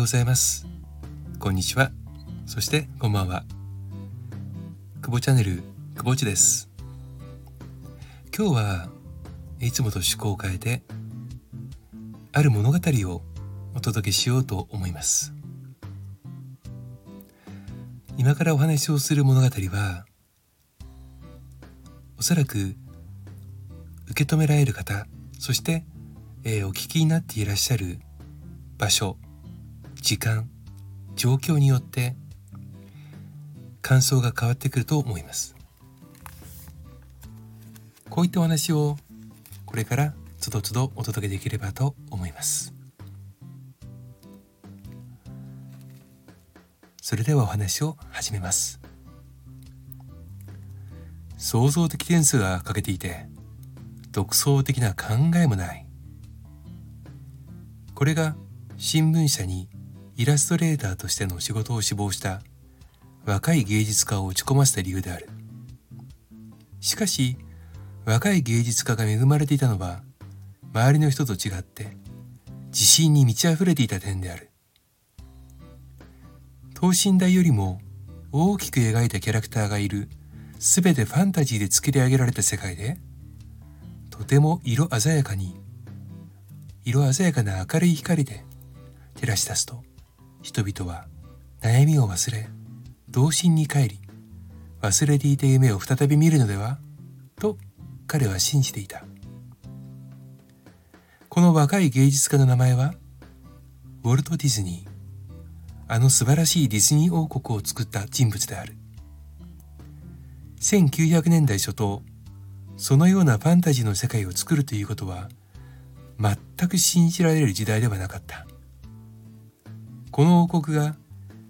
ようございます。こんにちは。そしてこんばんは。久保チャンネル久保地です。今日はいつもと趣向を変えてある物語をお届けしようと思います。今からお話をする物語はおそらく受け止められる方そして、えー、お聞きになっていらっしゃる場所時間状況によって感想が変わってくると思います。こういったお話をこれからつどつどお届けできればと思います。それではお話を始めます。創造的点数が欠けていて独創的な考えもない。これが新聞社にイラストレーターとしての仕事を志望した若い芸術家を打ち込ませた理由である。しかし若い芸術家が恵まれていたのは周りの人と違って自信に満ち溢れていた点である。等身大よりも大きく描いたキャラクターがいる全てファンタジーで作り上げられた世界でとても色鮮やかに色鮮やかな明るい光で照らし出すと人々は悩みを忘れ童心に帰り忘れていた夢を再び見るのではと彼は信じていた。この若い芸術家の名前はウォルト・ディズニー。あの素晴らしいディズニー王国を作った人物である。1900年代初頭そのようなファンタジーの世界を作るということは全く信じられる時代ではなかった。この王国が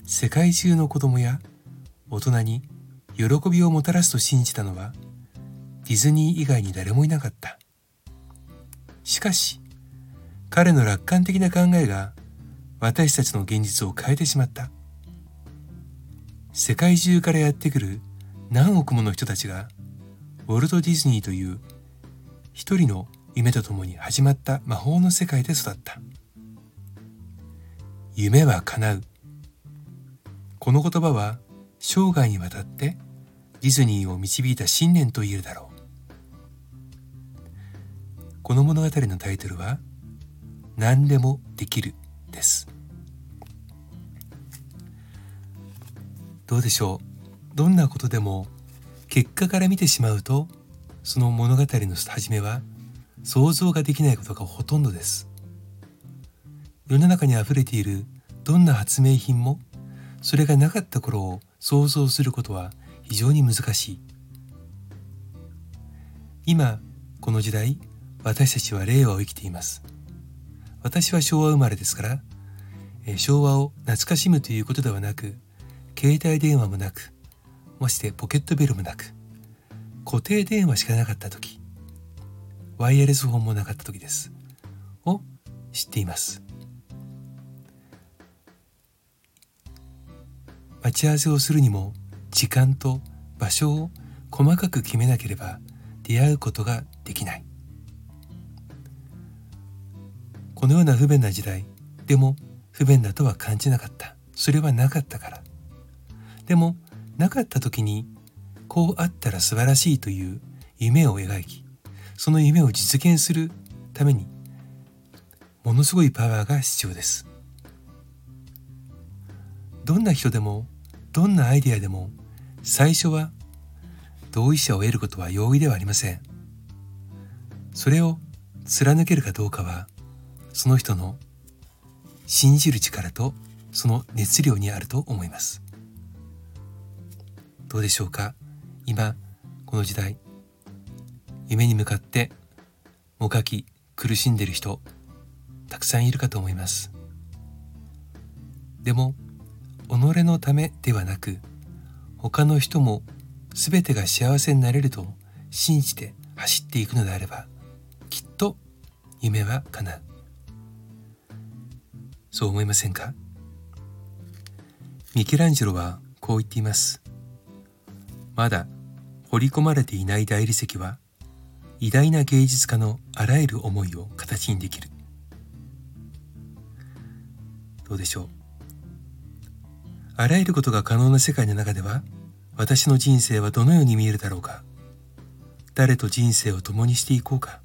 世界中の子供や大人に喜びをもたらすと信じたのはディズニー以外に誰もいなかった。しかし彼の楽観的な考えが私たちの現実を変えてしまった。世界中からやってくる何億もの人たちがウォルト・ディズニーという一人の夢とともに始まった魔法の世界で育った。夢は叶う。この言葉は生涯にわたってディズニーを導いた信念と言えるだろう。この物語のタイトルは何でもできるです。どうでしょう？どんなことでも結果から見てしまうとその物語の始めは想像ができないことがほとんどです。世の中にあふれているどんな発明品もそれがなかった頃を想像することは非常に難しい。今この時代私たちは令和を生きています。私は昭和生まれですから、え昭和を懐かしむということではなく携帯電話もなくましてポケットベルもなく固定電話しかなかった時ワイヤレスフォンもなかった時です。を知っています。待ち合わせをするにも時間と場所を細かく決めなければ出会うことができない。このような不便な時代でも不便だとは感じなかった。それはなかったから。でもなかった時にこうあったら素晴らしいという夢を描きその夢を実現するためにものすごいパワーが必要です。どんな人でもどんなアイデアでも最初は同意者を得ることは容易ではありません。それを貫けるかどうかはその人の信じる力とその熱量にあると思います。どうでしょうか？今この時代夢に向かってもがき苦しんでいる人たくさんいるかと思います。でも己のためではなく他の人も全てが幸せになれると信じて走っていくのであればきっと夢は叶う。そう思いませんか？ミケランジェロはこう言っています。まだ掘り込まれていない大理石は偉大な芸術家のあらゆる思いを形にできる。どうでしょう？あらゆることが可能な世界の中では私の人生はどのように見えるだろうか。誰と人生を共にしていこうか。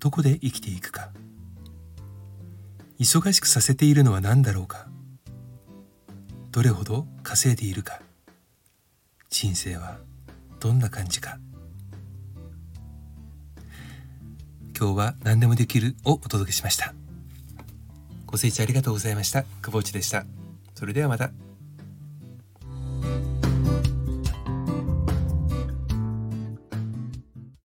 どこで生きていくか。忙しくさせているのは何だろうか。どれほど稼いでいるか。人生はどんな感じか。今日は何でもできるをお届けしました。ご清聴ありがとうございました。久保内でした。それではまた。